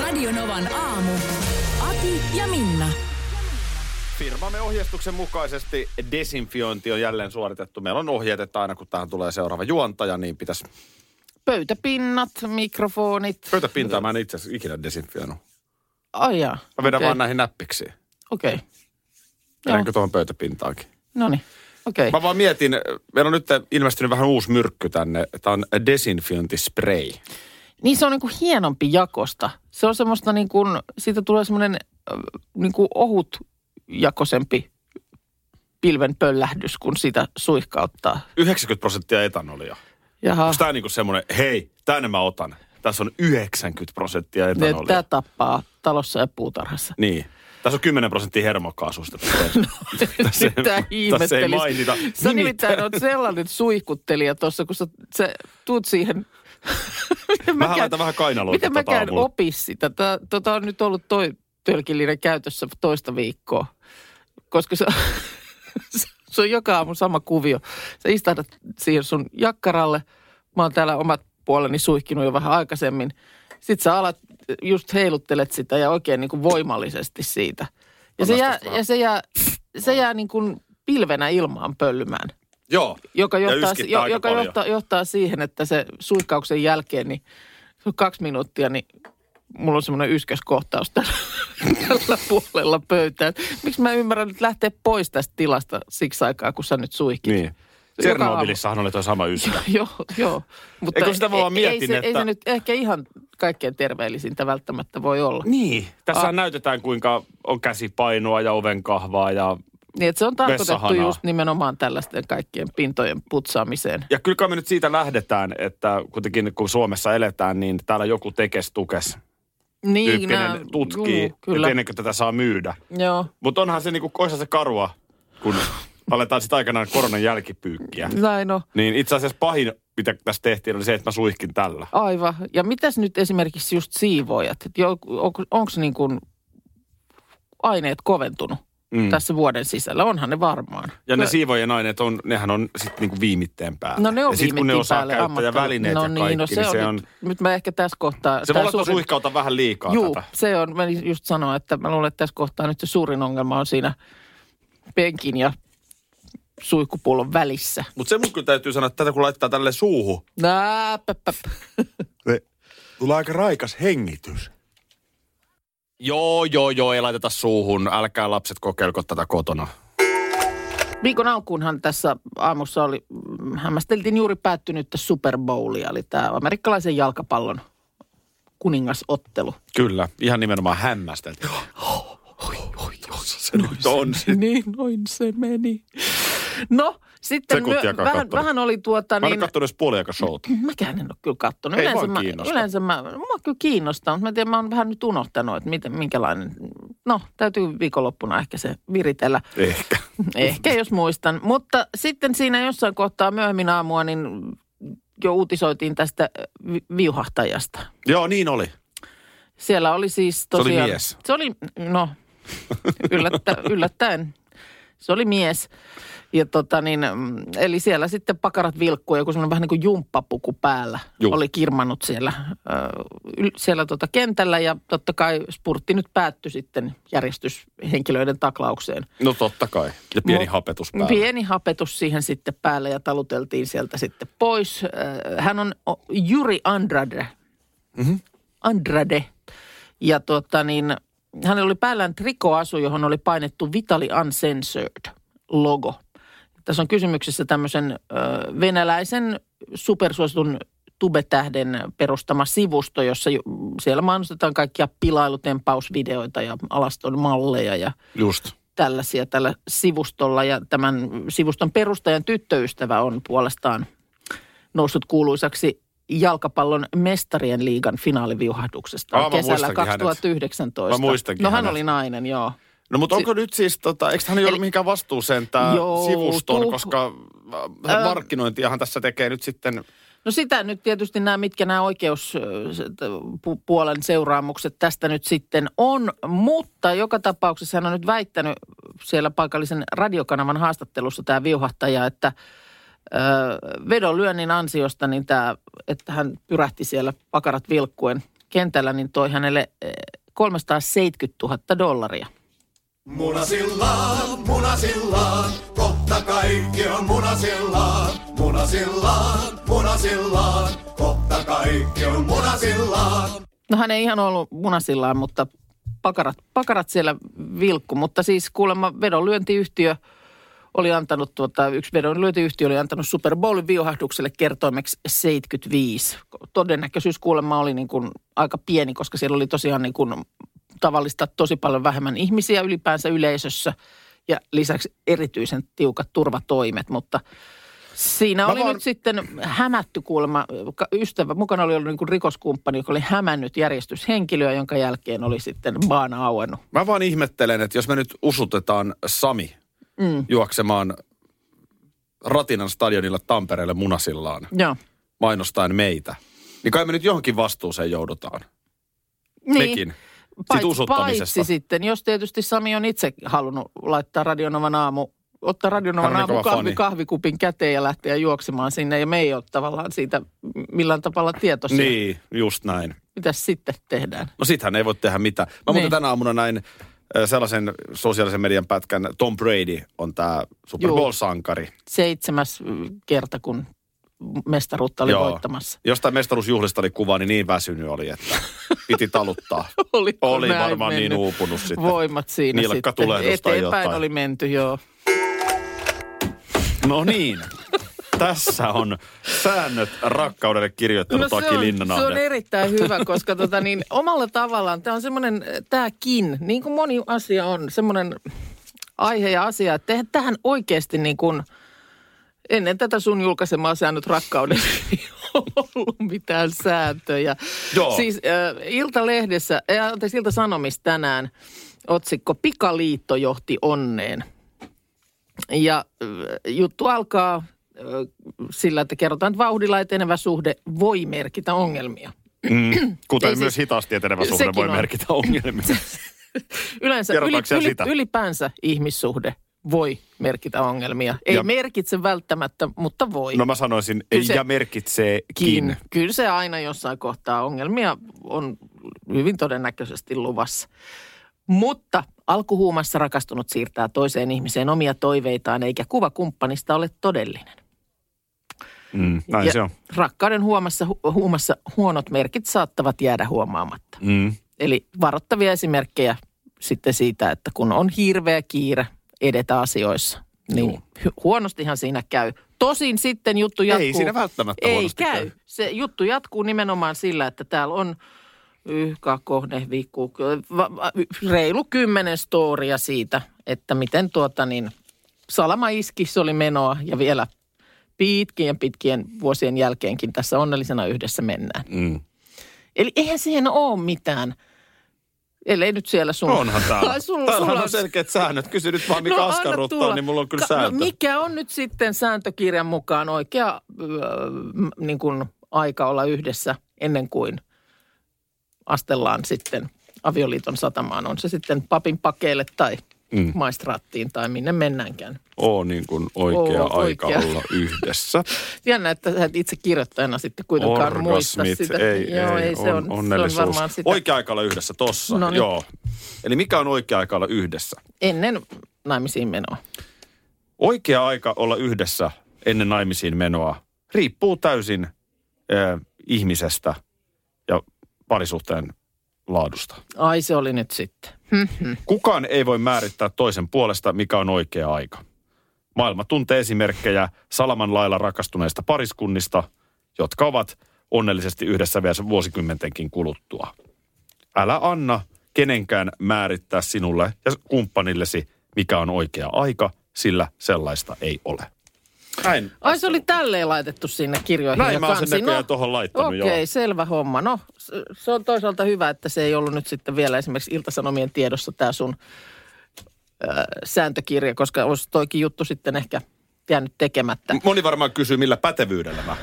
Radio Novan aamu. Ati ja Minna. Firmamme ohjeistuksen mukaisesti desinfiointi on jälleen suoritettu. Meillä on ohjeet, että aina kun tähän tulee seuraava juontaja, niin pitäisi... Pöytäpinnat, mikrofonit. Pöytäpintaa mä en itse asiassa ikinä desinfioinut. Ai jaa. Mä vedän Okei. vaan näihin näppiksiin. Okei. Okay. Vedänkö tuohon pöytäpintaankin? No niin. Okei. Mä vaan mietin, meillä on nyt ilmestynyt vähän uusi myrkky tänne. Tämä on desinfiointispray. Niin se on niinku hienompi jakosta. Se on semmoista niin kuin, siitä tulee semmoinen äh, niin kuin ohut jakosempi pilven pöllähdys, kun sitä suihkauttaa. 90 prosenttia etanolia. Jaha. Onko tämä niinku semmoinen, hei, tänne mä otan. Tässä on 90 prosenttia etanolia. Tämä tappaa talossa ja puutarhassa. Niin. Tässä on 10 prosenttia hermokaasusta. tässä, Mitä tässä ei mainita. Sä nimittäin. nimittäin oot sellainen suihkuttelija tuossa, kun sä, sä tuut siihen... Miten Mä laitan vähän kainaloita Miten mä tota käyn opi sitä? Tää, tota on nyt ollut toi tölkillinen käytössä toista viikkoa. Koska se, se on joka aamu sama kuvio. Sä istahdat siihen sun jakkaralle. Mä oon täällä omat puoleni suihkinut jo vähän aikaisemmin. Sitten sä alat, just heiluttelet sitä ja oikein niin kuin voimallisesti siitä. Ja se jää, vähän. ja se jää, se jää niin kuin pilvenä ilmaan pöllymään. Joo. Joka, johtaa, jo, joka paljon. johtaa, johtaa siihen, että se suihkauksen jälkeen, niin se on kaksi minuuttia, niin mulla on semmoinen yskäskohtaus tällä, tällä puolella pöytää. Miksi mä ymmärrän nyt lähteä pois tästä tilasta siksi aikaa, kun sä nyt suihkit? Niin. Tsernobylissahan oli tuo sama yskä. joo, joo. Mutta Eikö sitä vaan ei, mietin, ei, se, ei että- se nyt ehkä ihan kaikkein terveellisintä välttämättä voi olla. Niin. Tässä Ah. näytetään, kuinka on käsipainoa ja ovenkahvaa ja... Niin, että se on tarkoitettu just nimenomaan tällaisten kaikkien pintojen putsaamiseen. Ja kyllä me nyt siitä lähdetään, että kuitenkin kun Suomessa eletään, niin täällä joku tekes tukes Niin, tyyppinen nää- tutkii, juu, kyllä. ennen kuin tätä saa myydä. Joo. Mutta onhan se niinku, oishan se karua, kun aletaan sitten aikanaan koronan jälkipyykkiä. Näin on. Niin itse asiassa pahin, mitä tässä tehtiin, oli se, että mä suihkin tällä. Aivan. Ja mitäs nyt esimerkiksi just siivoojat? Onko niin kuin aineet koventunut mm. tässä vuoden sisällä? Onhan ne varmaan. Ja ne siivojen aineet on, nehän on sitten niinku viimitteen päällä. No ne on ja sit kun ne osaa päälle käyttää ja välineet no ja kaikki, no niin, se on... Nyt, nyt mä ehkä tässä kohtaa... Se voi suurin- suihkautan vähän liikaa Juu, tätä. se on, mä just sanoa, että mä luulen, että tässä kohtaa nyt se suurin ongelma on siinä penkin ja suihkupullon välissä. Mutta se mun kyllä täytyy sanoa, että tätä kun laittaa tälle suuhun, Nää, päp, päp. tulee aika raikas hengitys. Joo, joo, joo, ei laiteta suuhun. Älkää lapset kokeilko tätä kotona. Viikon alkuunhan tässä aamussa oli, mm, hämmästeltiin juuri päättynyttä Super Bowlia, eli tämä amerikkalaisen jalkapallon kuningasottelu. Kyllä, ihan nimenomaan hämmästeltiin. Se nyt on. niin, noin se meni. No, sitten Sekuntiakaan vähän, vähän oli tuota Mä en niin... ole kattonut edes puoliaika showta. Mäkään en ole kyllä kattonut. Ei Yleensä mä, kiinnosta. yleensä mä, mua kyllä kiinnostaa, mutta mä tiedän, mä oon vähän nyt unohtanut, että miten, minkälainen, no täytyy viikonloppuna ehkä se viritellä. Ehkä. Ehkä jos muistan. Mutta sitten siinä jossain kohtaa myöhemmin aamua, niin jo uutisoitiin tästä vi- viuhahtajasta. Joo, niin oli. Siellä oli siis Se oli tosiaan... mies. Se oli, no, yllättä, yllättäen. Se oli mies. Ja tota niin, mm, eli siellä sitten pakarat vilkkuu, joku semmoinen vähän niin kuin jumppapuku päällä Juu. oli kirmannut siellä, siellä tota kentällä. Ja totta kai spurtti nyt päättyi sitten järjestyshenkilöiden taklaukseen. No totta kai. Ja pieni Mo- hapetus päällä. Pieni hapetus siihen sitten päälle ja taluteltiin sieltä sitten pois. Äh, Hän on Juri Andrade. Mm-hmm. Andrade. Ja tota niin, hänellä oli päällään trikoasu, johon oli painettu Vitali Uncensored logo. Tässä on kysymyksessä tämmöisen ö, venäläisen supersuositun tubetähden perustama sivusto, jossa siellä mainostetaan kaikkia pilailutempausvideoita ja alaston malleja ja Just. tällaisia tällä sivustolla. Ja tämän sivuston perustajan tyttöystävä on puolestaan noussut kuuluisaksi jalkapallon mestarien liigan finaaliviuhahduksesta Aa, mä kesällä muistankin hänet. 2019. Mä No hän hänet. oli nainen, joo. No mutta onko nyt siis, tota, eikö hän joudu Eli- mihinkään vastuuseen tämä Joutuu. sivuston, koska äh, markkinointiahan tässä tekee nyt sitten, No sitä nyt tietysti nämä, mitkä nämä oikeuspuolen seuraamukset tästä nyt sitten on, mutta joka tapauksessa hän on nyt väittänyt siellä paikallisen radiokanavan haastattelussa tämä viuhahtaja, että ö, vedonlyönnin ansiosta, niin tämä, että hän pyrähti siellä pakarat vilkkuen kentällä, niin toi hänelle eh, 370 000 dollaria. Munasillaan, munasillaan, kohta kaikki on munasillaan. Munasillaan, munasillaan, kohta kaikki on munasillaan. No hän ei ihan ollut munasillaan, mutta pakarat, pakarat siellä vilkku. Mutta siis kuulemma vedonlyöntiyhtiö oli antanut, tuota, yksi vedonlyöntiyhtiö oli antanut Super Bowlin viuhahdukselle kertoimeksi 75. Todennäköisyys kuulemma oli niin kuin aika pieni, koska siellä oli tosiaan niin kuin tavallista tosi paljon vähemmän ihmisiä ylipäänsä yleisössä ja lisäksi erityisen tiukat turvatoimet, mutta Siinä Mä oli vaan- nyt sitten hämätty kuulemma, ystävä, mukana oli ollut niin kuin rikoskumppani, joka oli hämännyt järjestyshenkilöä, jonka jälkeen oli sitten baana auennut. mä vaan ihmettelen, että jos me nyt usutetaan Sami mm. juoksemaan Ratinan stadionilla Tampereelle munasillaan Joo. mainostaen meitä, niin kai me nyt johonkin vastuuseen joudutaan. Niin. Mekin. Usuttamisesta. Paitsi sitten, jos tietysti Sami on itse halunnut laittaa Radionovan aamu, ottaa Radionovan aamu kahvi, kahvikupin käteen ja lähteä juoksemaan sinne. Ja me ei ole tavallaan siitä millään tavalla tietoisia. Niin, just näin. Mitäs sitten tehdään? No sittenhän ei voi tehdä mitään. Mä niin. muuten tänä aamuna näin sellaisen sosiaalisen median pätkän, Tom Brady on tämä Super. Bowl-sankari. Seitsemäs mm, kerta, kun mestaruutta oli voittamassa. Jostain mestaruusjuhlista oli kuva, niin niin väsynyt oli, että piti taluttaa. Oli näin varmaan niin mennyt uupunut sitten. Voimat siinä Nilkka sitten. Eteenpäin jotain. oli menty, joo. No niin. Tässä on säännöt rakkaudelle kirjoittanut No se Aki on, se Linnanahde. on erittäin hyvä, koska tota niin, omalla tavallaan tämä on semmoinen, tämäkin, niin kuin moni asia on, semmoinen aihe ja asia, että tähän oikeasti niin kuin, ennen tätä sun julkaisemaa säännöt rakkaudelle ei ollut mitään sääntöjä. Joo. Siis äh, Iltalehdessä, äh, anteeksi Ilta-Sanomissa tänään otsikko Pikaliitto johti onneen. Ja äh, juttu alkaa äh, sillä, että kerrotaan, että vauhdilla etenevä suhde voi merkitä ongelmia. Mm, kuten Ei myös siis- hitaasti etenevä suhde voi on. merkitä ongelmia. Yleensä yli, yli, sitä? ylipäänsä ihmissuhde voi merkitä ongelmia. Ei Ja- merkitse välttämättä, mutta voi. No mä sanoisin, Kyllä se- ja merkitseekin. Kyllä se aina jossain kohtaa ongelmia on hyvin todennäköisesti luvassa. Mutta alkuhuumassa rakastunut siirtää toiseen ihmiseen omia toiveitaan, eikä kuva kumppanista ole todellinen. Mm, näin ja se on. rakkauden huomassa, hu- huumassa huonot merkit saattavat jäädä huomaamatta. Mm. Eli varoittavia esimerkkejä sitten siitä, että kun on hirveä kiire edetä asioissa, niin Joo. hu- huonostihan siinä käy. Tosin sitten juttu jatkuu. Ei siinä välttämättä Ei käy. käy. Se juttu jatkuu nimenomaan sillä, että täällä on yhkä kohde viikku, reilu kymmenen storia siitä, että miten tuota niin, Salama iskissä oli menoa ja vielä pitkien pitkien vuosien jälkeenkin tässä onnellisena yhdessä mennään. Mm. Eli eihän siihen ole mitään, ellei nyt siellä sun... Onhan täällä. Ai, sulla- Täällähän sulla on selkeät säännöt. Kysy nyt vaan, mikä No, askarruttaa, niin mulla on kyllä Ka- sääntö. No, mikä on nyt sitten sääntökirjan mukaan oikea m- niin kuin aika olla yhdessä ennen kuin astellaan sitten avioliiton satamaan? On se sitten papin pakeille tai Mm. maistraattiin tai minne mennäänkään. Oo niin kuin oikea Oo, aika oikea. olla yhdessä. Jännä, että sä et itse kirjoittajana sitten kuitenkaan muista Orgasmit, sitä. ei, Joo, ei, ei se, on, se on onnellisuus. varmaan sitä Oikea aika olla yhdessä, tossa, No niin. joo. Eli mikä on oikea aika olla yhdessä? ennen naimisiin menoa. Oikea aika olla yhdessä ennen naimisiin menoa riippuu täysin äh, ihmisestä ja parisuhteen laadusta. Ai se oli nyt sitten. Hmm. Kukaan ei voi määrittää toisen puolesta, mikä on oikea aika. Maailma tuntee esimerkkejä salaman lailla rakastuneista pariskunnista, jotka ovat onnellisesti yhdessä vielä vuosikymmentenkin kuluttua. Älä anna kenenkään määrittää sinulle ja kumppanillesi, mikä on oikea aika, sillä sellaista ei ole. Näin. Ai se oli tälleen laitettu sinne kirjoihin Näin ja mä oon sen näköjään tohon laittanut, Okei, joo. okay, selvä homma. No, se on toisaalta hyvä, että se ei ollut nyt sitten vielä esimerkiksi Iltasanomien tiedossa tämä sun ö, sääntökirja, koska olisi toikin juttu sitten ehkä jäänyt tekemättä. Moni varmaan kysyy, millä pätevyydellä mä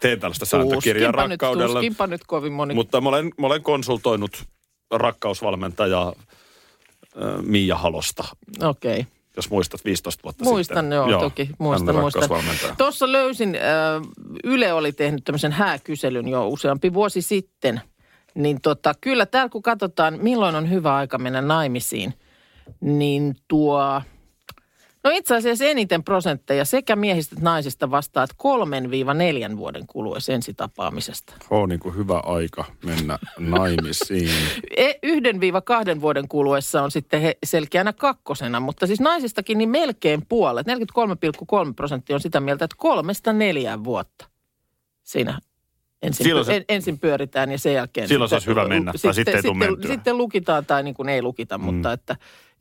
teen tällaista sääntökirjaa Tuskinpa nyt, rakkaudella. tuskinpa nyt kovin moni. Mutta mä olen, mä olen konsultoinut rakkausvalmentaja äh, Miia Halosta, Okei. Okay. Jos muistat 15 vuotta Muistan, sitten. joo, toki. hän Muistan, muistan. Tuossa löysin, äh, Yle oli tehnyt tämmöisen hääkyselyn jo useampi vuosi sitten. Niin tota, kyllä täällä kun katsotaan, milloin on hyvä aika mennä naimisiin, niin tuo... No itse asiassa eniten prosentteja sekä miehistä että naisista vastaat kolmen viiva neljän vuoden kuluessa ensitapaamisesta. On niin kuin hyvä aika mennä naimisiin. E- Yhden viiva kahden vuoden kuluessa on sitten he selkeänä kakkosena, mutta siis naisistakin niin melkein puolet, 43,3 prosenttia on sitä mieltä, että kolmesta neljään vuotta siinä ensin, Silloin se- en, ensin pyöritään ja sen jälkeen... Silloin se olisi hyvä mennä, tai sitten ei tule sitten, mentyä. sitten lukitaan tai niin kuin ei lukita, mm. mutta että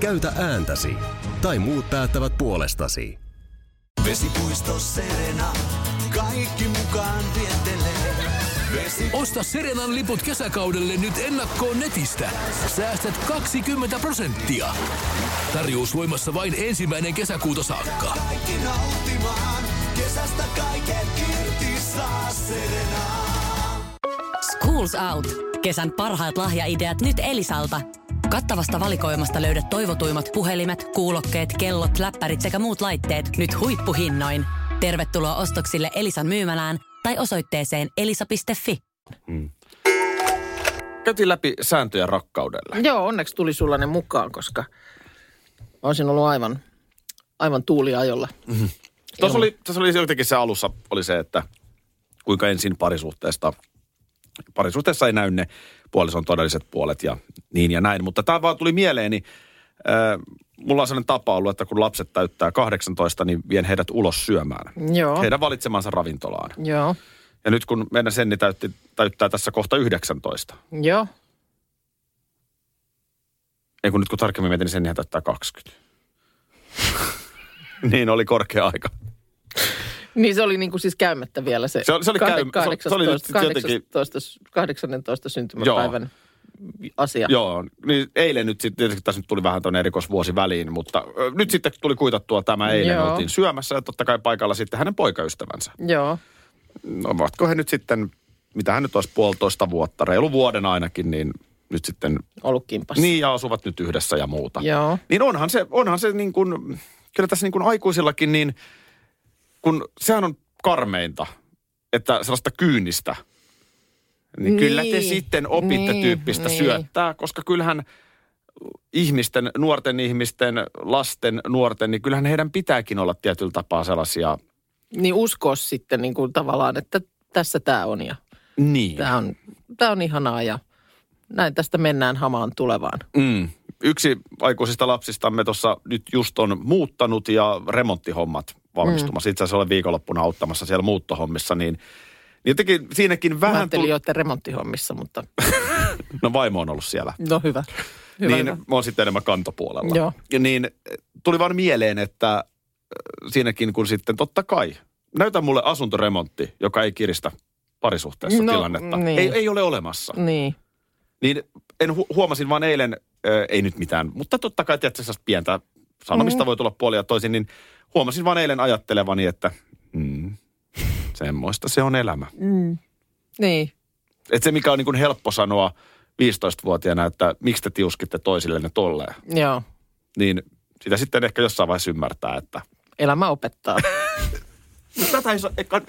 Käytä ääntäsi. Tai muut päättävät puolestasi. Vesipuisto Serena, kaikki mukaan viettelee. Vesi... Osta Serenan liput kesäkaudelle nyt ennakkoon netistä. Säästät 20 prosenttia. Tarjous voimassa vain ensimmäinen kesäkuuta saakka. Kaikki nauttimaan, kesästä kaiken irti saa Serena. Schools Out. Kesän parhaat lahjaideat nyt Elisalta. Kattavasta valikoimasta löydät toivotuimmat puhelimet, kuulokkeet, kellot, läppärit sekä muut laitteet nyt huippuhinnoin. Tervetuloa ostoksille Elisan myymälään tai osoitteeseen elisa.fi. Käytiin läpi sääntöjä rakkaudelle. Joo, onneksi tuli sulla ne mukaan, koska olisin ollut aivan, aivan tuuliajolla. Tuossa oli, tuossa oli jotenkin se alussa oli se, että kuinka ensin parisuhteesta, parisuhteessa ei näy ne puolison todelliset puolet ja niin ja näin. Mutta tämä vaan tuli mieleeni, äh, mulla on sellainen tapa ollut, että kun lapset täyttää 18, niin vien heidät ulos syömään. Joo, Heidän valitsemansa ravintolaan. joo, Ja nyt kun meidän Senni täytti, täyttää tässä kohta 19, joo. ei kun nyt kun tarkemmin mietin, niin Sennihän täyttää 20. niin oli korkea aika. Niin se oli niin kuin siis käymättä vielä se, Se oli- se oli käym- se se oli nyt sit 18, jotenkin- 18, 18 syntymäpäivän asia. Joo, niin eilen nyt sitten, tietysti tässä nyt tuli vähän tuonne erikoisvuosi väliin, mutta ö, nyt sitten tuli kuitattua tämä eilen, Joo. oltiin syömässä ja totta kai paikalla sitten hänen poikaystävänsä. Joo. No, ovatko he nyt sitten, mitä hän nyt olisi puolitoista vuotta, reilu vuoden ainakin, niin nyt sitten, Ollut kimpassa. niin ja asuvat nyt yhdessä ja muuta. Joo. Niin onhan se, onhan se niin kuin, kyllä tässä niin kuin aikuisillakin niin, kun sehän on karmeinta, että sellaista kyynistä, niin, Niin, kyllä te sitten opitte niin, tyyppistä niin. syöttää, koska kyllähän ihmisten, nuorten ihmisten, lasten, nuorten, niin kyllähän heidän pitääkin olla tietyllä tapaa sellaisia, Niin uskoa sitten niin kuin tavallaan, että tässä tämä on ja niin. tämä on, tämä on ihanaa ja näin tästä mennään hamaan tulevaan. Mm. Yksi aikuisista lapsistamme tuossa nyt just on muuttanut ja remonttihommat valmistumassa. Mm. Itse asiassa olen viikonloppuna auttamassa siellä muuttohommissa, niin, niin jotenkin siinäkin Vähän vähän... Ajattelin joiden remonttihommissa, mutta No vaimo on ollut siellä. no hyvä. Hyvä, niin hyvä. mä oon sitten enemmän kantopuolella. Joo. Ja niin tuli vaan mieleen, että äh, siinäkin kun sitten totta kai, näytä mulle asuntoremontti, joka ei kiristä parisuhteessa No, tilannetta. niin. Ei, ei ole olemassa. Niin. Niin en hu- huomasin vaan eilen, ö, ei nyt mitään, mutta totta kai tietysti sellaista pientä sanomista Mm. voi tulla puolia toisin, niin huomasin vaan eilen ajattelevani, että mm, semmoista se on elämä. Niin. Että se mikä on niin kuin helppo sanoa 15-vuotiaana, että miksi te tiuskitte toisillenne tolleen, Joo. niin sitä sitten ehkä jossain vaiheessa ymmärtää, että Elämä opettaa. tätä ei saa, eikä,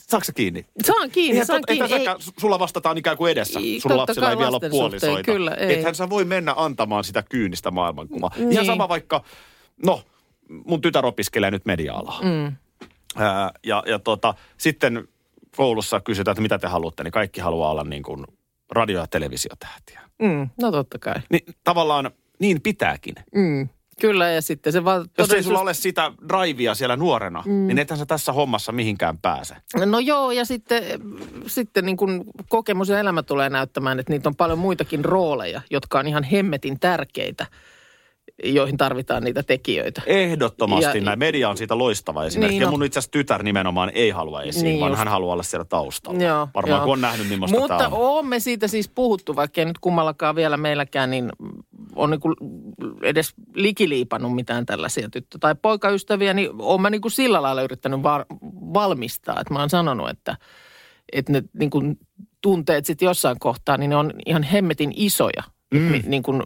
saako se kiinni? Saan kiinni, Eihän saan tot- ei kiinni. tässä äkään- sulla vastataan ikään kuin edessä. Ei, Sulla totta lapsilla ei vielä ole lasten suhteen, puolisoita. kyllä, ei. Ethän sä voi mennä antamaan sitä kyynistä maailmankuvaa. Niin. Niin. Ihan sama vaikka, no, mun tytär opiskelee nyt media-alaa. Mm. Ää, ja, ja tota, sitten koulussa kysytään, että mitä te haluatte, niin kaikki haluaa olla niin kuin radio- ja televisiotähtiä. Mm, no totta kai. Niin tavallaan niin pitääkin. Mm, kyllä, ja sitten se vaan... Jos ei sulla ole sitä drivea siellä nuorena, mm. niin ethän sä tässä hommassa mihinkään pääse. No joo, ja sitten, sitten niin kuin kokemus ja elämä tulee näyttämään, että niitä on paljon muitakin rooleja, jotka on ihan hemmetin tärkeitä, joihin tarvitaan niitä tekijöitä. Ehdottomasti Ja- näin. Media on siitä loistava esimerkki. Niin, ja no. mun itse asiassa tytär nimenomaan ei halua esiin, Niin vaan just. hän haluaa olla siellä taustalla. Joo, Varmaan joo. kun on nähnyt, millaista Mutta tämä on. olemme siitä siis puhuttu, vaikka ei nyt kummallakaan vielä meilläkään, niin on niin kuin edes likiliipannut mitään tällaisia tyttö- tai poikaystäviä, niin olen mä niin kuin sillä lailla yrittänyt var- valmistaa, että mä oon sanonut, että, että ne niin kuin tunteet sitten jossain kohtaa, niin ne on ihan hemmetin isoja mm. niin kuin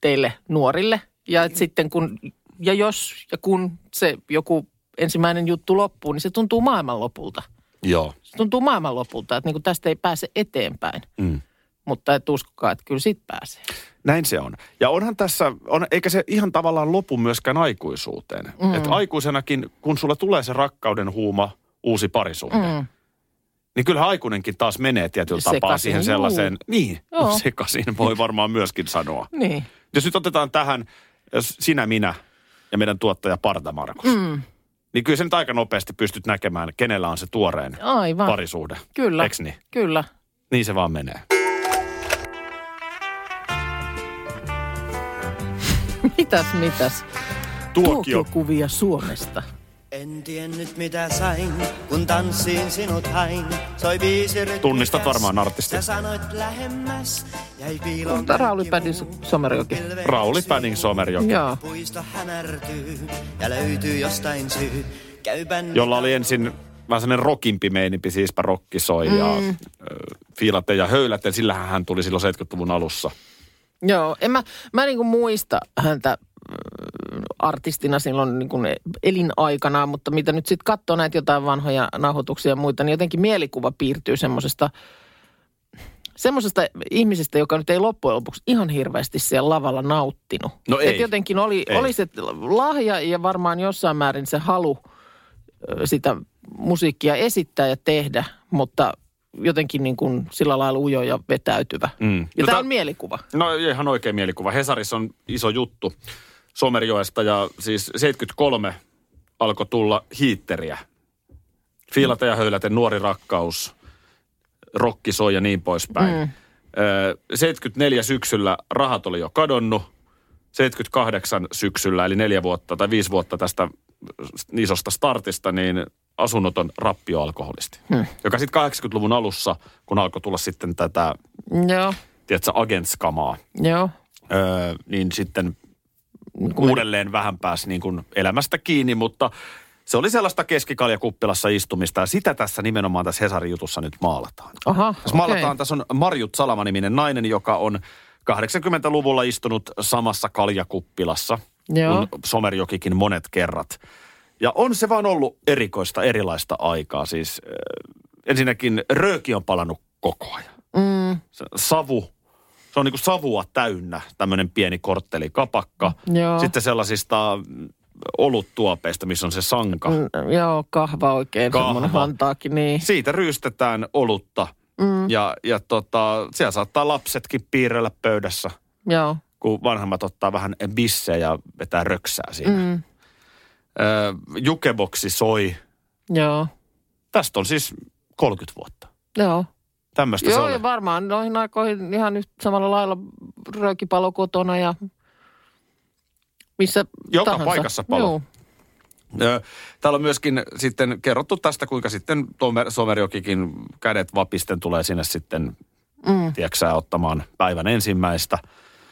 teille nuorille. Ja et sitten kun, ja jos ja kun se joku ensimmäinen juttu loppuu, niin se tuntuu maailmanlopulta Joo. se tuntuu maailmanlopulta, että niin kuin tästä ei pääse eteenpäin. Mm. Mutta et uskokaa, että kyllä sit pääsee. Näin se on. Ja onhan tässä, on, eikä se ihan tavallaan lopu myöskään aikuisuuteen. Mm. Että aikuisenakin, kun sulla tulee se rakkauden huuma, uusi parisuhde, mm. niin kyllähän aikuinenkin taas menee tietyllä tapaa Sekaisin, siihen juu. sellaiseen, niin, Joo. sekaisin voi varmaan myöskin sanoa. Niin. Jos nyt otetaan tähän, jos sinä, minä ja meidän tuottaja Parta Markus, mm. niin kyllä sen nyt aika nopeasti pystyt näkemään, kenellä on se tuoreen Aivan. parisuhde. Kyllä. Eks niin? Kyllä. Niin se vaan menee. Mitäs, mitäs? Tuokio. Tuokiokuvia Suomesta. En tiennyt mitä sain, kun tanssiin sinut hain. Soi biisi rytmikäs. Tunnistat varmaan artistin. Sä sanoit lähemmäs, jäi piilon Mutta Rauli Pädin Somerjoki. Rauli Päding Somerjoki, Joo. Puisto hänärtyy ja löytyy jostain syy. Käy bändi- jolla oli ensin vähän sellainen rockimpi meininpi, siispä rokki soi mm. ja ö, fiilate ja höyläten. Sillähän hän tuli silloin 70-luvun alussa. Joo, en mä, mä niin kuin muista häntä artistina silloin niin kuin elinaikana, mutta mitä nyt sitten katsoo näitä jotain vanhoja nauhoituksia ja muita, niin jotenkin mielikuva piirtyy semmoisesta semmoisesta ihmisestä, joka nyt ei loppujen lopuksi ihan hirveästi siellä lavalla nauttinut. No ei. Et jotenkin oli, Ei. oli se lahja ja varmaan jossain määrin se halu sitä musiikkia esittää ja tehdä, mutta jotenkin niin kuin sillä lailla ujo ja vetäytyvä. Mm. Ja No tämä on mielikuva. No ihan oikein mielikuva. Hesarissa on iso juttu Somerjoesta ja siis 73 alkoi tulla hiitteriä. Fiilate ja höyläten, nuori rakkaus, rokki soi ja niin poispäin. Mm. 74 syksyllä rahat oli jo kadonnut. 78 syksyllä, eli neljä vuotta tai viisi vuotta tästä isosta startista, niin asunnoton rappioalkoholisti. Hmm. Joka sitten 80-luvun alussa, kun alkoi tulla sitten tätä, Joo, tiedätkö, agentskamaa, joo. öö, niin sitten uudelleen vähän pääsi niin kuin elämästä kiinni, mutta se oli sellaista keskikaljakuppilassa istumista ja sitä tässä nimenomaan tässä Hesarin jutussa nyt maalataan. Aha, Tässä maalataan, tässä on Marjut Salama-niminen nainen, joka on 80-luvulla istunut samassa kaljakuppilassa Joo. kuin Somerjokikin monet kerrat. Ja on se vaan ollut erikoista, erilaista aikaa. Siis äh, ensinnäkin rööki on palannut koko ajan. Mm, savu, se on niinku savua täynnä, tämmöinen pieni korttelikapakka. Joo. Sitten sellaisista oluttuopeista, missä on se sanka. mm, joo, kahva oikein, Kahva. semmoinen hantaakin, niin. Siitä ryystetään olutta. Mm. Ja, ja tota, siellä saattaa lapsetkin piirrellä pöydässä, Joo, kun vanhemmat ottaa vähän bissejä ja vetää röksää siinä. Mm. Öö, jukeboksi soi. joo, Tästä on siis 30 vuotta. joo. Tämmöistä se Joo, oli. ja varmaan noihin aikoihin ihan nyt samalla lailla röökipalo kotona ja missä Joka tahansa. paikassa palo. Joo. Täällä on myöskin sitten kerrottu tästä, kuinka sitten Tomer, Somerjokikin kädet vapisten tulee sinne sitten, mm. tiedätkö ottamaan päivän ensimmäistä.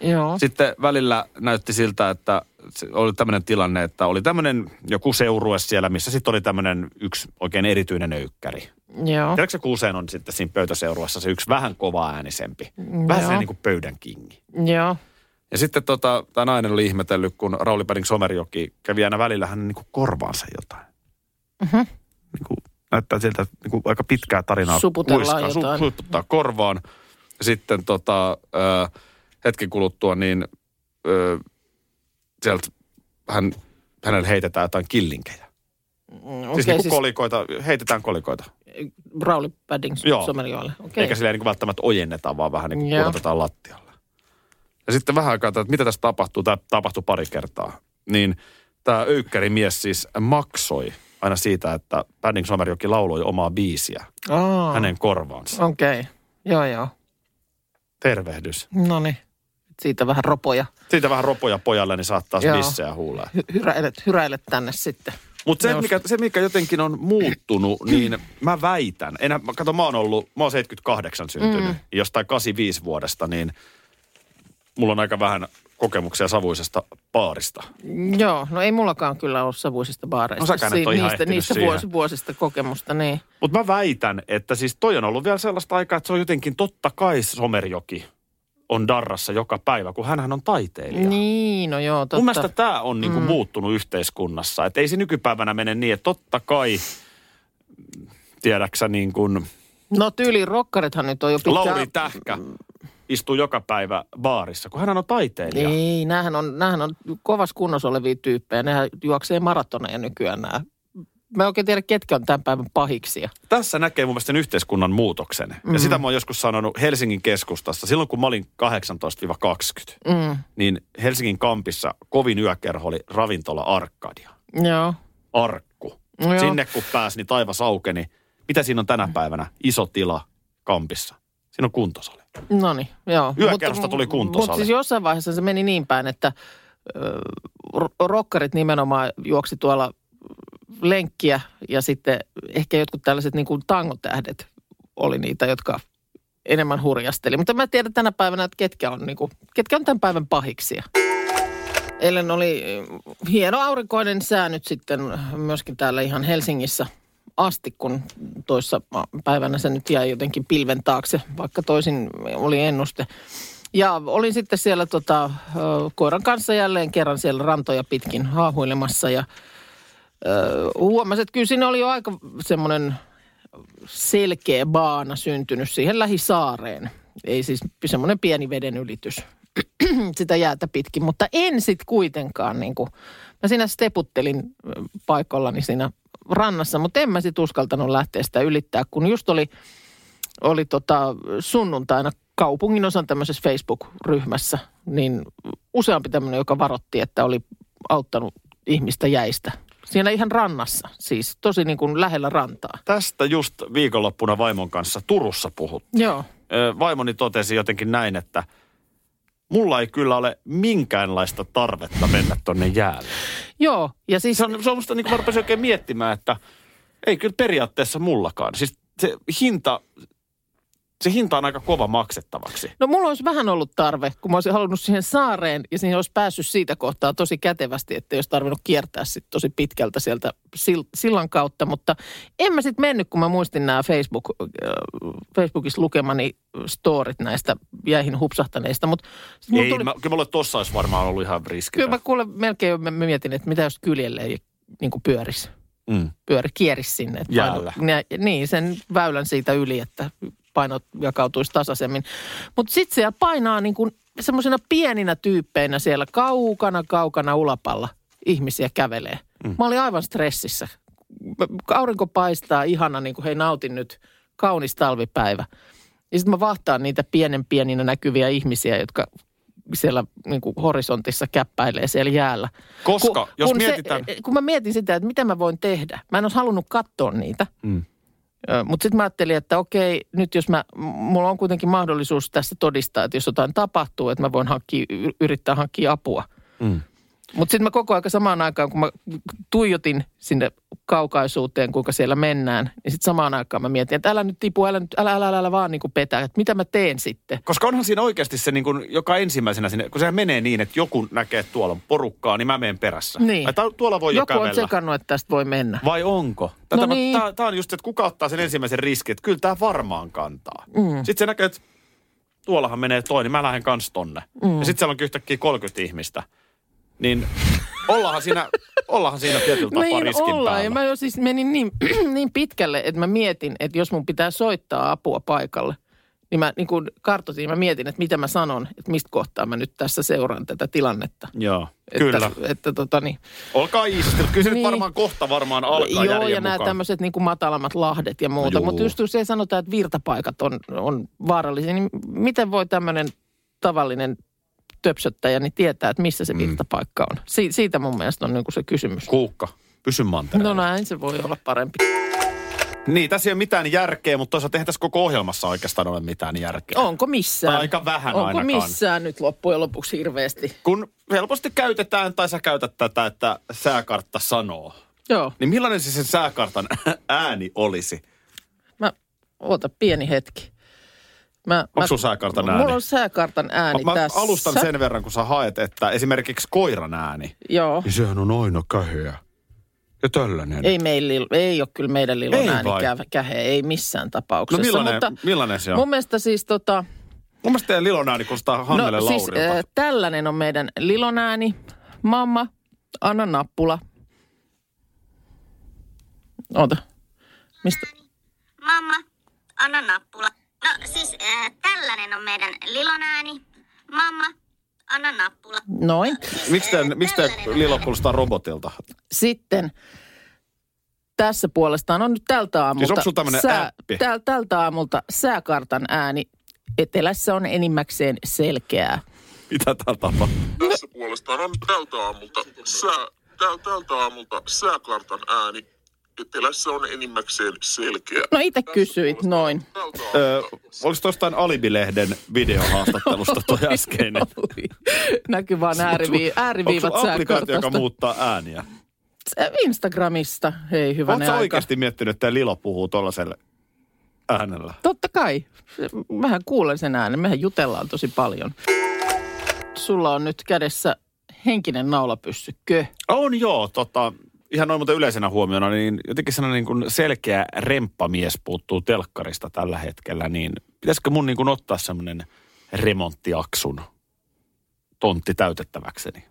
Joo. Sitten välillä näytti siltä, että se oli tämmöinen tilanne, että oli tämmöinen joku seurue siellä, missä sitten oli tämmöinen yksi oikein erityinen öykkäri. Joo. Tiedätkö kun usein on sitten siinä pöytäseurueessa se yksi vähän kova äänisempi. Vähän Joo. sellainen niin kuin pöydän kingi. Joo. Ja sitten tota, tämä nainen oli ihmetellyt, kun Rauli Päding Somerjoki kävi aina välillä hänen niin kuin korvaansa jotain. Mhm. Niin kuin, näyttää siltä, niin kuin aika pitkää tarinaa Suputellaan kuiskaa, jotain. suputtaa korvaan. Ja sitten tota, ö, hetken kuluttua, niin ö, sieltä hän, hänelle heitetään jotain killinkejä. Mm, Siis niin kuin siis kolikoita, heitetään kolikoita. Rauli Padding Joo. somelioille. Okei. Eikä silleen niin kuin välttämättä ojenneta, vaan vähän niin kuin pudotetaan lattialle. Ja sitten vähän aikaa, että mitä tässä tapahtuu, tämä tapahtui pari kertaa. Niin tämä öykkärimies siis maksoi aina siitä, että Padding Somerjoki lauloi omaa biisiä Aa, hänen korvaansa. Okei, okay. joo joo. Tervehdys. No niin, siitä vähän ropoja. Siitä vähän ropoja pojalle, niin saattaa bissejä huuleen. Hy- hyräilet, hyräilet tänne sitten. Mutta se, mikä, se, mikä jotenkin on muuttunut, niin mä väitän. Enää, kato, mä oon ollut, mä oon 78 syntynyt. Mm. Jostain 85 vuodesta, niin mulla on aika vähän kokemuksia savuisesta baarista. Joo, no ei mullakaan kyllä ole savuisista baareista. No ole ihan niistä, niistä vuosi, vuosista kokemusta, niin. Mutta mä väitän, että siis toi on ollut vielä sellaista aikaa, että se on jotenkin totta kai Somerjoki on darrassa joka päivä, kun hänhän on taiteilija. Niin, no joo, totta. Mun mielestä tämä on niinku mm. muuttunut yhteiskunnassa. Että ei se nykypäivänä mene niin, että totta kai, tiedäksä niin kuin No tyyliin rokkarithan nyt on jo pitkään... Lauri Tähkä istuu joka päivä baarissa, kun hän on taiteilija. Ei, näähän on, näähän on kovassa kunnossa olevia tyyppejä. Nehän juoksee maratoneja nykyään nämä. Mä en oikein tiedä, ketkä on tämän päivän pahiksia. Tässä näkee mun mielestä sen yhteiskunnan muutoksen. Mm. Ja sitä mä oon joskus sanonut Helsingin keskustassa. Silloin kun mä olin 18-20, Mm. niin Helsingin kampissa kovin yökerho oli ravintola Arkadia. Joo. Arkku. No joo. Sinne kun pääsi, niin taivas aukeni. Mitä siinä on tänä päivänä? Iso tila kampissa. Siinä on kuntosali. No niin, joo. Yökerhosta tuli kuntosali. Mutta siis jossain vaiheessa se meni niin päin, että ö, ro- rokkarit nimenomaan juoksi tuolla lenkkiä ja sitten ehkä jotkut tällaiset niin kuin tangotähdet oli niitä, jotka enemmän hurjasteli. Mutta mä tiedän tänä päivänä, että ketkä on, niin kuin, ketkä on tämän päivän pahiksia. Eilen oli hieno aurinkoinen sää nyt sitten myöskin täällä ihan Helsingissä asti, kun toissa päivänä se nyt jäi jotenkin pilven taakse, vaikka toisin oli ennuste. Ja olin sitten siellä tota, koiran kanssa jälleen kerran siellä rantoja pitkin haahuilemassa ja ö, huomasin, että kyllä siinä oli jo aika semmoinen selkeä baana syntynyt siihen lähisaareen. Ei siis semmoinen pieni veden ylitys sitä jäätä pitkin, mutta en sit kuitenkaan niin kuin, mä siinä steputtelin paikallani siinä rannassa, mutta en mä sit uskaltanut lähteä sitä ylittää, kun just oli, oli tota sunnuntaina kaupungin osan tämmöisessä Facebook-ryhmässä, niin useampi tämmöinen, joka varotti, että oli auttanut ihmistä jäistä. Siinä ihan rannassa, siis tosi niin kuin lähellä rantaa. Tästä just viikonloppuna vaimon kanssa Turussa puhut. Joo. Vaimoni totesi jotenkin näin, että mulla ei kyllä ole minkäänlaista tarvetta mennä tonne jäälle. Joo, ja siis... Se on, se on musta niin kuin mä rupesin oikein miettimään, että ei kyllä periaatteessa mullakaan. Siis se hinta, se hinta on aika kova maksettavaksi. No mulla olisi vähän ollut tarve, kun mä olisin halunnut siihen saareen ja siihen olisi päässyt siitä kohtaa tosi kätevästi, että olisi tarvinnut kiertää sitten tosi pitkältä sieltä sil- sillan kautta. Mutta en mä sitten mennyt, kun mä muistin nämä Facebook, äh, Facebookissa lukemani storit näistä jäihin hupsahtaneista. Mutta sit Ei, tuli, mä, kyllä mulle tossa olisi varmaan ollut ihan riski. kyllä mä kuule melkein mä mietin, että mitä jos kyljelle ei niin pyörisi. Mm. Pyöri, kierisi sinne. Jäällä. Niin, sen väylän siitä yli, että painot jakautuisi tasaisemmin. Mutta sitten siellä painaa niin kuin semmoisena pieninä tyyppeinä siellä kaukana, kaukana ulapalla ihmisiä kävelee. Mm. Mä olin aivan stressissä. Aurinko paistaa ihana, niin kuin hei nautin nyt, kaunis talvipäivä. Ja sitten mä vahtaan niitä pienen pieninä näkyviä ihmisiä, jotka siellä niin kuin horisontissa käppäilee siellä jäällä. Koska, jos mietitään- Se, kun mä mietin sitä, että mitä mä voin tehdä. Mä en olisi halunnut katsoa niitä. Mm. Mutta sitten mä ajattelin, että okei, nyt jos mä, mulla on kuitenkin mahdollisuus tässä todistaa, että jos jotain tapahtuu, että mä voin hankkia, yrittää hankkia apua. Mm. Mutta sitten mä koko ajan samaan aikaan, kun mä tuijotin sinne kaukaisuuteen, kuinka siellä mennään, niin sitten samaan aikaan mä mietin, että älä nyt tipu, älä, nyt, älä, älä, älä, älä vaan niin petä, että mitä mä teen sitten. Koska onhan siinä oikeasti se niin kuin, joka ensimmäisenä sinne, kun sehän menee niin, että joku näkee, että tuolla on porukkaa, niin mä menen perässä. Niin. Ai, tää- tuolla voi jo Joku on kävellä. sekannut, että tästä voi mennä. Vai onko? Tätä No niin. tää, tää on just, että kuka ottaa sen ensimmäisen riskin, että kyllä tämä varmaan kantaa. Mm. Sitten se näkee, että tuollahan menee toi, niin mä lähden kans tonne. Mm. Ja sitten siellä on yhtäkkiä 30 ihmistä. Niin ollaanhan siinä, ollaanhan siinä tietyllä tapaa Niin riskin ollaan. päällä. Ja mä jo siis menin niin, niin pitkälle, että mä mietin, että jos mun pitää soittaa apua paikalle, niin mä niin kuin kartoitin, mä mietin, että mitä mä sanon, että mistä kohtaa mä nyt tässä seuraan tätä tilannetta. Joo, Että, kyllä. Että tota niin. Olkaa iisisti. Kyllä Niin. varmaan kohta varmaan alkaa Joo, järjen ja nämä tämmöiset niin matalammat lahdet ja muuta. Mutta just se sanotaan, että virtapaikat on, on vaarallisia. Niin miten voi tämmöinen tavallinen töpsöttäjä niin tietää, että missä se Mm. virtapaikka on? Si- siitä mun mielestä on niin se kysymys. Kuukka, pysy mantereella. No näin se voi olla parempi. Niin, tässä ei ole mitään järkeä, mutta toisaalta eihän tässä koko ohjelmassa oikeastaan ole mitään järkeä. Onko missään? Tai aika vähän Onko ainakaan. missään nyt loppujen lopuksi hirveästi? Kun helposti käytetään, tai sä käytät tätä, että sääkartta sanoo. Joo, Niin millainen se sen sääkartan ääni olisi? mä, oota pieni hetki. Mä, Onko sun sääkartan ääni? Mulla on sääkartan ääni Mä tässä. alustan sen verran, kun sä haet, että esimerkiksi koiran ääni. Joo. Niin sehän on aina käheä. Ja tällainen. Ei, meillä, ei ole kyllä meidän lilon Ei ääni kä- kähe, ei missään No tapauksessa. millainen, mutta millainen se on? mun mielestä siis tota, Mun mielestä teidän Lilon ääni kuulostaa Hannele no siis Laurilta. äh, tällainen on meidän lilon ääni. Mamma, anna nappula. Oota. Mistä? Mamma, anna nappula. No siis äh, tällainen on meidän Lilon ääni. Mamma, anna nappula. Noin. Miksi miksi teidän Lilo kuulostaa robotilta? Sitten tässä puolestaan on nyt tältä aamulta... onko sulla tämmönen appi? täl, tältä aamulta sääkartan ääni. Etelässä on enimmäkseen selkeää. Mitä täällä tapahtuu? Tässä puolestaan on tältä aamulta, sää, täl, tältä aamulta sääkartan ääni. Etelässä on enimmäkseen selkeä. No itse kysyit noin. Öö, oliko tuosta Alibilehden videohaastattelusta toi äskeinen? Näkyy vaan äärivi, ääriviivat Onko applikaatio, joka muuttaa ääniä? Se Instagramista, hei hyvä Oletko oikeasti miettinyt, että Lilo puhuu tuollaisella äänellä? Totta kai. Mähän kuulen sen äänen. Mehän jutellaan tosi paljon. Sulla on nyt kädessä henkinen naulapyssykö. On joo, tota, ihan noin muuten yleisenä huomiona, niin jotenkin sellainen niin kuin selkeä remppamies puuttuu telkkarista tällä hetkellä, niin pitäisikö mun niin kuin ottaa semmoinen remonttiaksun tontti täytettäväkseni?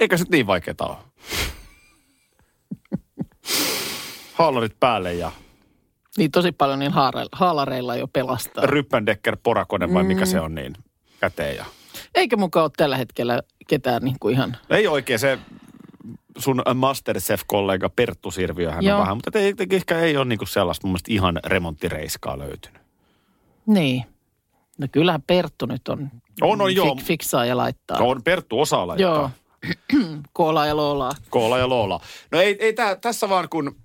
Eikä se niin vaikeaa ole. Haalarit päälle ja Niin tosi paljon niin haare- haalareilla jo pelastaa. Ryppändecker porakone vai mikä se on niin käteen ja... Eikä mukaan ole tällä hetkellä ketään niin kuin ihan... Ei oikein se sun Masterchef-kollega Perttu Sirviö, hän Joo. on vähän, mutta ei, ei- ehkä ei ole niinku sellaista mun mielestä ihan remonttireiskaa löytynyt. Niin. No kyllähän Perttu nyt on... On, on, joo. Fik, fiksaa ja laittaa. On Perttu osaa laittaa. Joo. Koolaa ja loolaa. Koola ja Loola. No ei, ei tää, tässä vaan kun,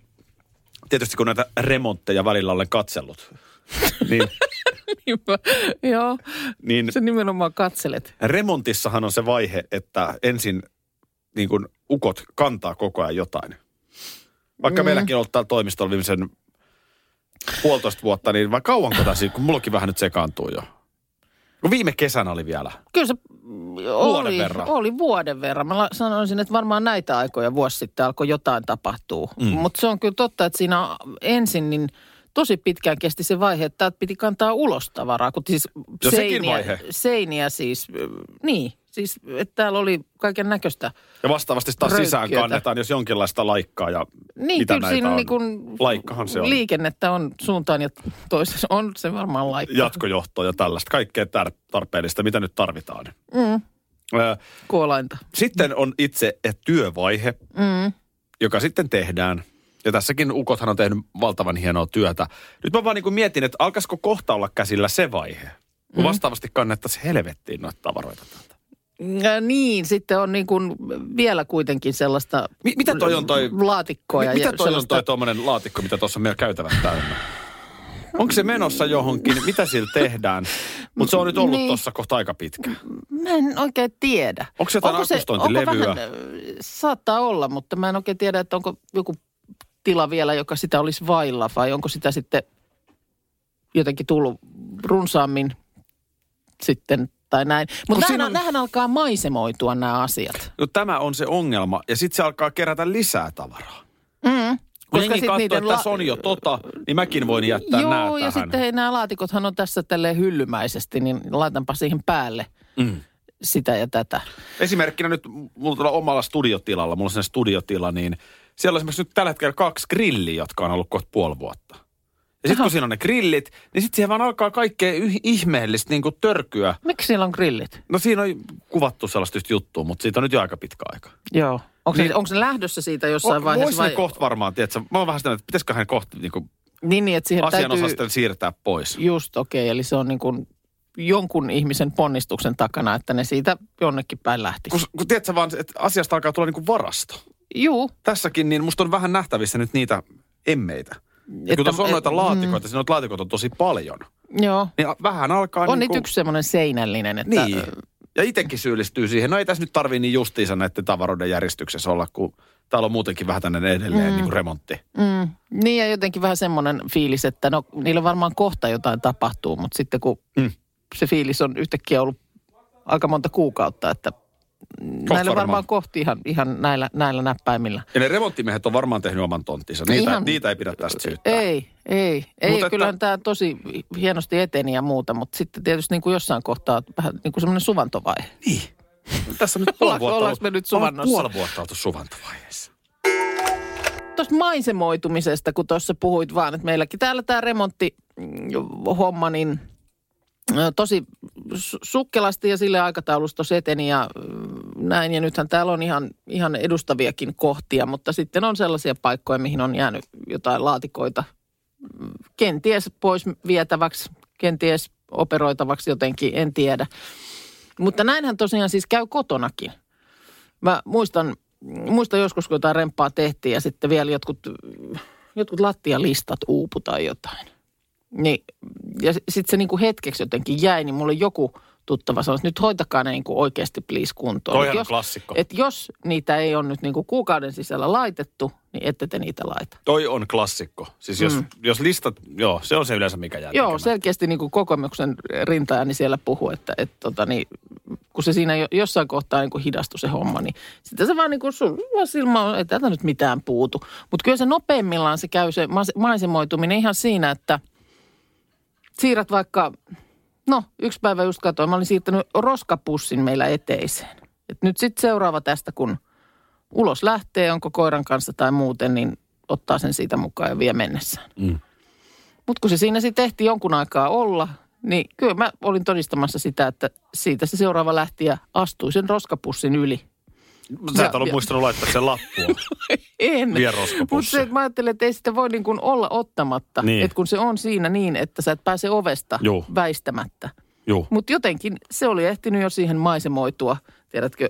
tietysti kun näitä remontteja välillä olen katsellut, niin, Joo, niin se nimenomaan katselet. remontissahan on se vaihe, että ensin niin kun ukot kantaa koko ajan jotain. Vaikka mm. meilläkin on ollut täällä toimistolla viimeisen puolitoista vuotta, niin vai kauanko tässä, kun mullakin vähän nyt sekaantuu jo. Kun viime kesänä oli vielä. Kyllä se oli, verran. oli vuoden verran. Mä sanoisin, että varmaan näitä aikoja vuosi sitten alkoi jotain tapahtuu. Mm. Mutta se on kyllä totta, että siinä ensin niin tosi pitkään kesti se vaihe, että piti kantaa ulos tavaraa. Kun siis Jo sekin seiniä, vaihe. seiniä siis, niin, siis että täällä oli kaiken näköistä. Ja vastaavasti taas Röykkiötä. sisään kannetaan, jos jonkinlaista laikkaa ja Niin, mitä kyllä näitä siinä on. niin kuin Laikkahan se on. liikennettä on suuntaan ja toisessa on se varmaan laikka. Jatkojohtoa ja tällaista. Kaikkea tar- tarpeellista, mitä nyt tarvitaan. Mm, Ö, kuolainta. Sitten on itse työvaihe, Mm. joka sitten tehdään. Ja tässäkin ukothan on tehnyt valtavan hienoa työtä. Nyt mä vaan niin mietin, että alkaisiko kohta olla käsillä se vaihe, kun Mm. vastaavasti kannettaisiin helvettiin noita tavaroita täältä. Ja niin, sitten on niin kuin vielä kuitenkin sellaista Mi- mitä toi on toi- laatikkoa. Mi- ja mitä toi on sellaista, toi tuommoinen laatikko, mitä tuossa meillä käytävät täynnä? Onko se menossa johonkin? Mitä sillä tehdään? Mutta se on nyt ollut Niin. tuossa kohta aika pitkä. Mä en oikein tiedä. Onko se jotain onko akustointilevyä? vähän, äh, saattaa olla, mutta mä en oikein tiedä, että onko joku tila vielä, joka sitä olisi vailla, vai onko sitä sitten jotenkin tullut runsaammin sitten tai näin. Mutta nämähän, on- nämähän alkaa maisemoitua nämä asiat. No tämä on se ongelma. Ja sitten se alkaa kerätä lisää tavaraa. Mm. Koska jengi sit katsoo, että la- tässä on jo tota, niin mäkin voin jättää Joo, nää ja tähän. sitten hei, nämä laatikothan on tässä tälleen hyllymäisesti, niin laitanpa siihen päälle Mm. sitä ja tätä. Esimerkkinä nyt mulla tuolla omalla studiotilalla, mulla on sellainen studiotila, niin siellä on esimerkiksi nyt tällä hetkellä kaksi grilliä, jotka on ollut kohta puoli vuotta. Ja sitten kun siinä on ne grillit, niin sitten siihen vaan alkaa kaikkea yh- ihmeellistä niin kuin törkyä. Miksi siellä on grillit? No siinä on kuvattu sellaista just juttua, mutta siitä on nyt jo aika pitkä aika. Joo. Onko, Niin- se, onko se lähdössä siitä jossain O- vaiheessa? Voisi ne kohta varmaan, tiedätkö? Mä oon vähän sitä, että pitäisikö hän kohta niin kuin Niin, niin, että siihen täytyy... siirtää pois. Just okei, okay, eli se on niin kuin jonkun ihmisen ponnistuksen takana, että ne siitä jonnekin päin lähti. Kun, kun tiedätkö vaan, että asiasta alkaa tulla niin kuin varasto. Juu, Tässäkin, niin musta on vähän nähtävissä nyt niitä emmeitä. Ja Että- kun tuossa on et- noita laatikoita, siinä noita laatikoita on tosi paljon. joo. Niin vähän alkaa On niin niitä yksi semmoinen seinällinen, että... Niin. Ja itsekin syyllistyy siihen. No ei tässä nyt tarvii niin justiinsa näiden tavaroiden järjestyksessä olla, kun täällä on muutenkin vähän tänne edelleen mm. niin kuin remontti. Mm, niin ja jotenkin vähän semmoinen fiilis, että no niillä varmaan kohta jotain tapahtuu, mutta sitten kun Mm. mm. se fiilis on yhtäkkiä ollut aika monta kuukautta, että näillä varmaan. varmaan kohti ihan, ihan näillä, näillä näppäimillä. Ja ne remonttimiehet on varmaan tehnyt oman tonttinsa. Niitä, Ihan- niitä ei pidä tästä syyttää. Ei, ei. Ei, Mutta että- kyllähän tämä tosi hienosti eteni ja muuta, mutta sitten tietysti niin kuin jossain kohtaa vähän niin kuin semmoinen suvantovaihe. Niin. Tässä on nyt puoli vuotta ollaanko me nyt suvannossa? puoli vuotta oltu suvantovaiheessa. Tuosta maisemoitumisesta, kun tuossa puhuit vaan, että meilläkin täällä tämä remonttihomma, niin ö, tosi su- sukkelasti ja sille aikataulusta se eteni ja ö, näin. Ja nythän täällä on ihan, ihan edustaviakin kohtia, mutta sitten on sellaisia paikkoja, mihin on jäänyt jotain laatikoita mm, kenties pois vietäväksi, kenties operoitavaksi jotenkin, en tiedä. Mutta näinhän tosiaan siis käy kotonakin. Mä muistan, muistan joskus, kun jotain remppaa tehtiin ja sitten vielä jotkut, jotkut lattialistat uupu tai jotain. Niin, ja sitten se niinku hetkeksi jotenkin jäi, niin mulle joku tuttava sanoi, että nyt hoitakaa ne niinku oikeasti please kuntoon. Toihan on jos, klassikko. Et jos niitä ei ole nyt niinku kuukauden sisällä laitettu, niin ette te niitä laita. Toi on klassikko. Siis jos, mm. jos listat, joo, se on se yleensä mikä jää Joo, tekemättä. selkeästi niin kuin kokemuksen rintajani siellä puhuu, että et, tota, niin, kun se siinä jo, jossain kohtaa niin hidastui se homma, niin sitten se vaan niin kuin vaan silmä on, ei täältä nyt mitään puutu. Mutta kyllä se nopeimmillaan se käy se maisemoituminen ihan siinä, että siirrät vaikka, no yksi päivä just katsoin, mä olin siirtänyt roskapussin meillä eteiseen. Et nyt sitten seuraava tästä, kun ulos lähtee, onko koiran kanssa tai muuten, niin ottaa sen siitä mukaan ja vie mennessään. Mm. Mutta kun se siinä sitten tehtiin jonkun aikaa olla, niin kyllä mä olin todistamassa sitä, että siitä se seuraava lähti ja astui sen roskapussin yli. Sä et ollut ja- muistanut laittaa sen lappua. En. Mutta se, että mä ajattelin, että ei sitä voi niin kuin olla ottamatta. Niin. Että kun se on siinä niin, että sä et pääse ovesta Juu. väistämättä. Mutta jotenkin se oli ehtinyt jo siihen maisemoitua. Tiedätkö,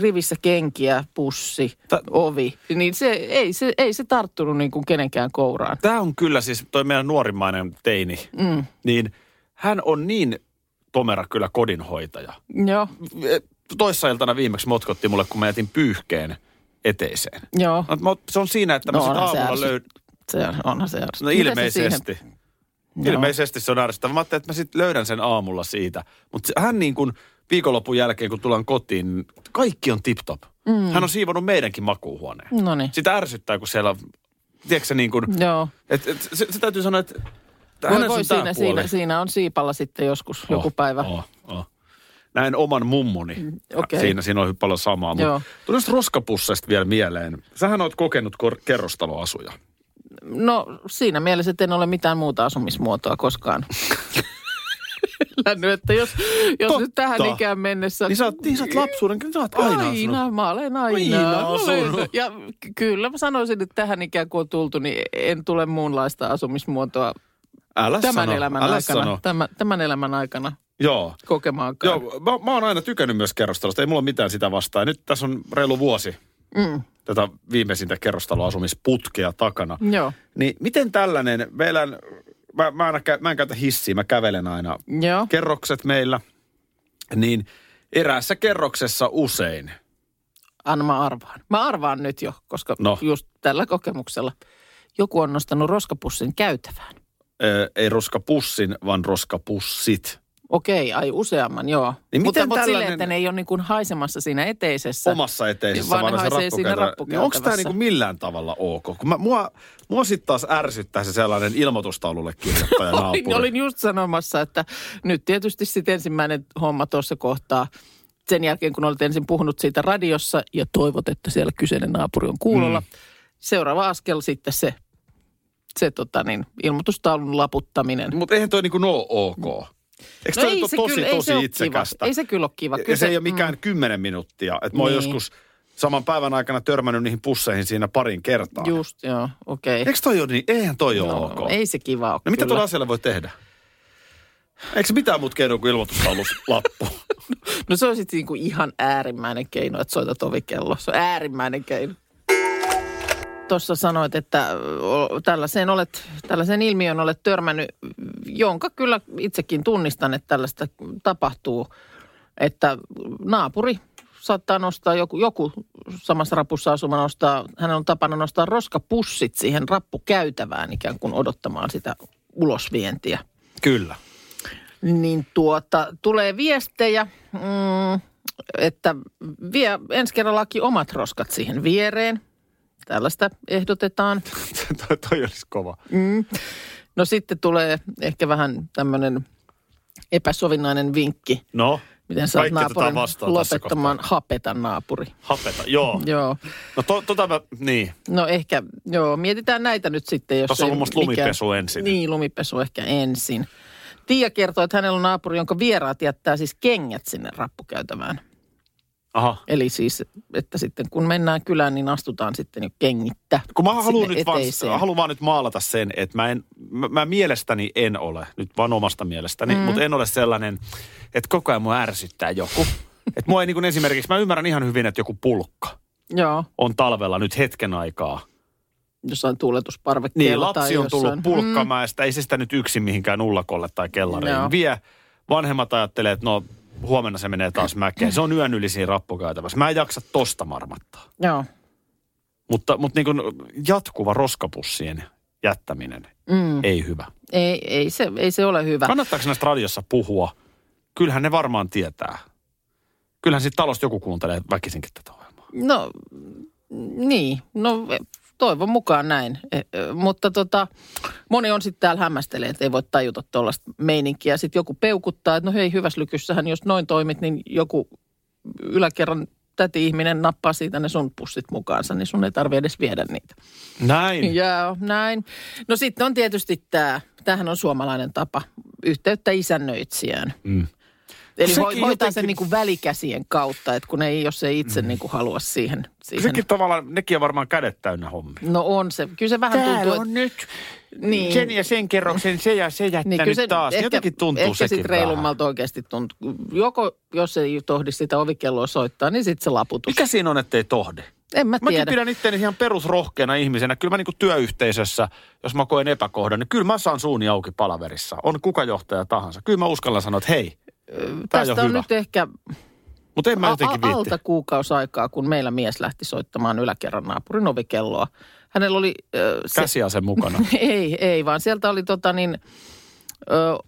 rivissä kenkiä, pussi, Ta- ovi. Niin se ei, se ei se tarttunut niin kuin kenenkään kouraan. Tämä on kyllä siis toi meidän nuorimmainen teini. Mm. Niin hän on niin tomera kyllä kodinhoitaja. Joo, Toissa iltana viimeksi motkottiin mulle, kun mä jätin pyyhkeen eteiseen. joo. No, Se on siinä, että mä No no, sit onhan se aamulla ärsyt- löydän... Se on, onhan se ärsyttävää. No Mitä se ilmeisesti. siihen-. Ilmeisesti se on ärsyttävää. Mä ajattelin, että mä sitten löydän sen aamulla siitä. Mutta hän niin kuin viikonlopun jälkeen, kun tullaan kotiin, kaikki on tip-top. Mm. Hän on siivonut meidänkin makuuhuoneen. No niin. Sitä ärsyttää, kun siellä on, tiedätkö niin kuin, Joo. et, et, se, se, täytyy sanoa, että Voi, hänen voi siinä, puoli. siinä, siinä on siipalla sitten joskus oh, joku päivä. Oh. Näin oman mummuni. Mm, okei. Siinä, siinä on paljon samaa. Mutta tuli roskapusseista vielä mieleen. Sähän oot kokenut kor- kerrostaloasuja. No siinä mielessä, että en ole mitään muuta asumismuotoa koskaan. Länny, että jos, jos Totta. nyt tähän ikään mennessä... Niin sä oot, niin sä oot lapsuuden, kyllä sä oot aina, Aina, asunut. mä olen aina. Aina asunut. Ja ky- kyllä mä sanoisin, että tähän ikään kuin on tultu, niin en tule muunlaista asumismuotoa Älä tämän sano, elämän älä aikana. Sano. Tämän, tämän elämän aikana Joo. kokemaankaan. Joo, mä, mä oon aina tykännyt myös kerrostalosta. Ei mulla mitään sitä vastaan. Ja nyt tässä on reilu vuosi Mm, tätä viimeisintä kerrostaloasumisputkea takana. joo, Niin miten tällainen, meillä, mä, mä, aina, kä- mä en käytä hissiä, mä kävelen aina joo. kerrokset meillä, niin eräässä kerroksessa usein, Anna mä arvaan. Mä arvaan nyt jo, koska No. no. just tällä kokemuksella joku on nostanut roskapussin käytävään. ö, ei roskapussin, vaan roskapussit. Okei, ai useamman, joo. Niin mutta miten mutta silleen, tällainen- että ne ei ole niin kuin haisemassa siinä eteisessä. Omassa eteisessä, Vaan ne vaan, se haisee siinä rappukäytävä. Niin onko tämä rappukäytävässä. niinku millään tavalla ok? Kun mä, mua, mua sitten taas ärsyttää se sellainen ilmoitustaululle kirjoittaja olin, naapuri. olin just sanomassa, että nyt tietysti sitten ensimmäinen homma tuossa kohtaa. Sen jälkeen, kun olet ensin puhunut siitä radiossa ja toivot, että siellä kyseinen naapuri on kuulolla. Mm. Seuraava askel sitten se se tota niin, ilmoitustaulun laputtaminen. Mutta eihän toi niinku ole ok. Eikö No ei ole se tosi, kyllä- ei se tosi ole itsekästä? kiva. Ei se kyllä ole kiva. Ja Kyllä se ei se- ole mikään mm. kymmenen minuuttia. Että mä oon Niin. joskus saman päivän aikana törmännyt niihin pusseihin siinä parin kertaa. Just, joo, okei. Eikö toi ole niin? Eihän toi ole No, ok. Ei se kiva ole No mitä tuolla asialle voi tehdä? Eikö se mitään muuta keinoa kuin lappu? No se on sitten niinku ihan äärimmäinen keino, että soitat ovikello. Se on äärimmäinen keino. Tuossa sanoit, että tällaiseen, olet, tällaiseen ilmiön olet törmännyt, jonka kyllä itsekin tunnistan, että tällaista tapahtuu, että naapuri saattaa nostaa, joku, joku samassa rapussa asuva nostaa, hänellä on tapana nostaa roskapussit siihen rappukäytävään ikään kuin odottamaan sitä ulosvientiä Kyllä. niin tuota, tulee viestejä, mm, että vie ensi kerrallakin omat roskat siihen viereen. Tällaista ehdotetaan. toi, toi olisi kova. No sitten tulee ehkä vähän tämmöinen epäsovinnainen vinkki. No, Miten otetaan naapurin lopettamaan hapeta naapuri. hapeta. Joo. Joo. No to, tota mä, niin. No ehkä, joo, mietitään näitä nyt sitten, jos Tuossa on mikään- lumipesu ensin. Niin, lumipesu ehkä ensin. Tiia kertoo, että hänellä on naapuri, jonka vieraat jättää siis kengät sinne rappukäytävään. Aha. Eli siis, että sitten kun mennään kylään, niin astutaan sitten jo kengittä. Kun mä haluan nyt vaan, haluan vaan nyt maalata sen, että mä, en, mä, mä mielestäni en ole, nyt vaan omasta mielestäni, mm. mutta en ole sellainen, että koko ajan mua ärsyttää joku. Että mua ei niin kuin esimerkiksi, mä ymmärrän ihan hyvin, että joku pulkka Joo, on talvella nyt hetken aikaa. jossain tuuletusparvekkeella Niin, lapsi tai on jossain. tullut pulkkamäestä, ei se sitä nyt yksin mihinkään ullakolle tai kellariin Joo. vie. Vanhemmat ajattelee, että no huomenna se menee taas mäkeen. Se on yön yli siinä rappukäytävässä. Mä en jaksa tosta marmattaa. Joo. Mutta, mutta niin kuin jatkuva roskapussien jättäminen Mm. ei hyvä. Ei, ei, se, ei se ole hyvä. Kannattaako näistä radiossa puhua? Kyllähän ne varmaan tietää. Kyllähän siitä talosta joku kuuntelee väkisinkin tätä ohjelmaa. No, niin. No, toivon mukaan näin. E, e, mutta tota, moni on sitten täällä hämmästelee, että ei voi tajuta tuollaista meininkiä. Sitten joku peukuttaa, että no hei, hyvässä lykyssähän, jos noin toimit, niin joku yläkerran täti-ihminen nappaa siitä ne sun pussit mukaansa, niin sun ei tarvitse edes viedä niitä. Näin. Joo, näin. No sitten on tietysti tämä, tämähän on suomalainen tapa, yhteyttä isännöitsijään. Mm. Eli Sekin hoi, hoitaa jotenkin- sen niin kuin välikäsien kautta, että kun ei, jos ei itse niin kuin halua siihen. siihen. Sekin tavallaan, nekin on varmaan kädet täynnä hommia. No on se. Kyllä se vähän tuntuu, että... nyt Niin. sen ja sen kerroksen se ja se jättänyt Niin kyllä se taas. ehkä, Jotenkin tuntuu ehkä sekin sit reilummalta oikeasti tuntuu. Joko, jos ei tohdi sitä ovikelloa soittaa, niin sitten se laputus. Mikä siinä on, ettei tohdi? En mä Mäkin tiedä. pidän itseäni ihan perusrohkeana ihmisenä. Kyllä mä niin työyhteisössä, jos mä koen epäkohdan, niin kyllä mä saan suuni auki palaverissa. On kuka johtaja tahansa. Kyllä mä uskallan sanoa, että hei, Tästä on hyvä. nyt ehkä Mutta en mä jotenkin a- viitti. alta kuukausi aikaa, kun meillä mies lähti soittamaan yläkerran naapurin ovikelloa. Hänellä oli... Ö, se, Käsiase mukana. ei, ei, vaan sieltä oli tota niin... Ö,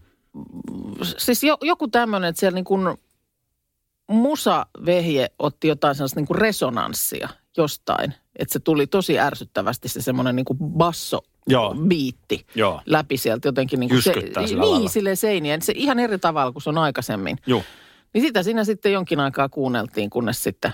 siis jo, joku tämmöinen, että siellä niin kuin musavehje otti jotain sellaista niin kuin resonanssia jostain. Että se tuli tosi ärsyttävästi se semmoinen niin kuin basso Joo. biitti Joo. läpi sieltä jotenkin. Niin kuin sillä Niin, lailla. silleen seiniä. Se ihan eri tavalla kuin se on aikaisemmin. Joo. Niin sitä siinä sitten jonkin aikaa kuunneltiin, kunnes sitten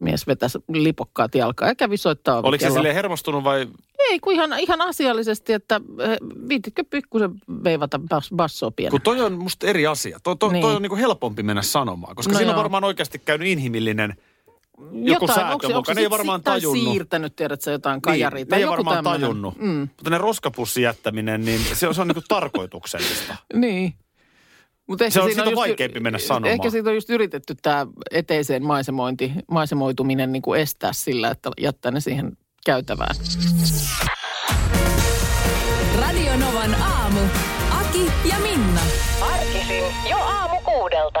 mies vetäisi lipokkaat jalkaa ja kävi soittaa Oliko se sille hermostunut vai Ei, kun ihan, ihan asiallisesti, että eh, viititkö pikkusen veivata bas, bassoa pienellä. Kun toi on musta eri asia. Toi, toi, Niin. toi on niinku helpompi mennä sanomaan, koska No siinä on joo. varmaan oikeasti käynyt inhimillinen joku Jotain, säätö onko onko se Ne ei varmaan tajunnut. siirtänyt, tiedätkö, jotain kajaria niin, tai ne ei joku varmaan tämmönen. tajunnut. Mm, Mutta ne roskapussin jättäminen, niin se on, se on niinku tarkoituksellista. niin. Mut ehkä Se on siitä just- vaikeampi mennä sanomaan. Ehkä siitä on just yritetty tämä eteiseen maisemointi, maisemoituminen niin kuin estää sillä, että jättää ne siihen käytävään. Radio Novan aamu. Aki ja Minna. Arkisin jo aamu kuudelta.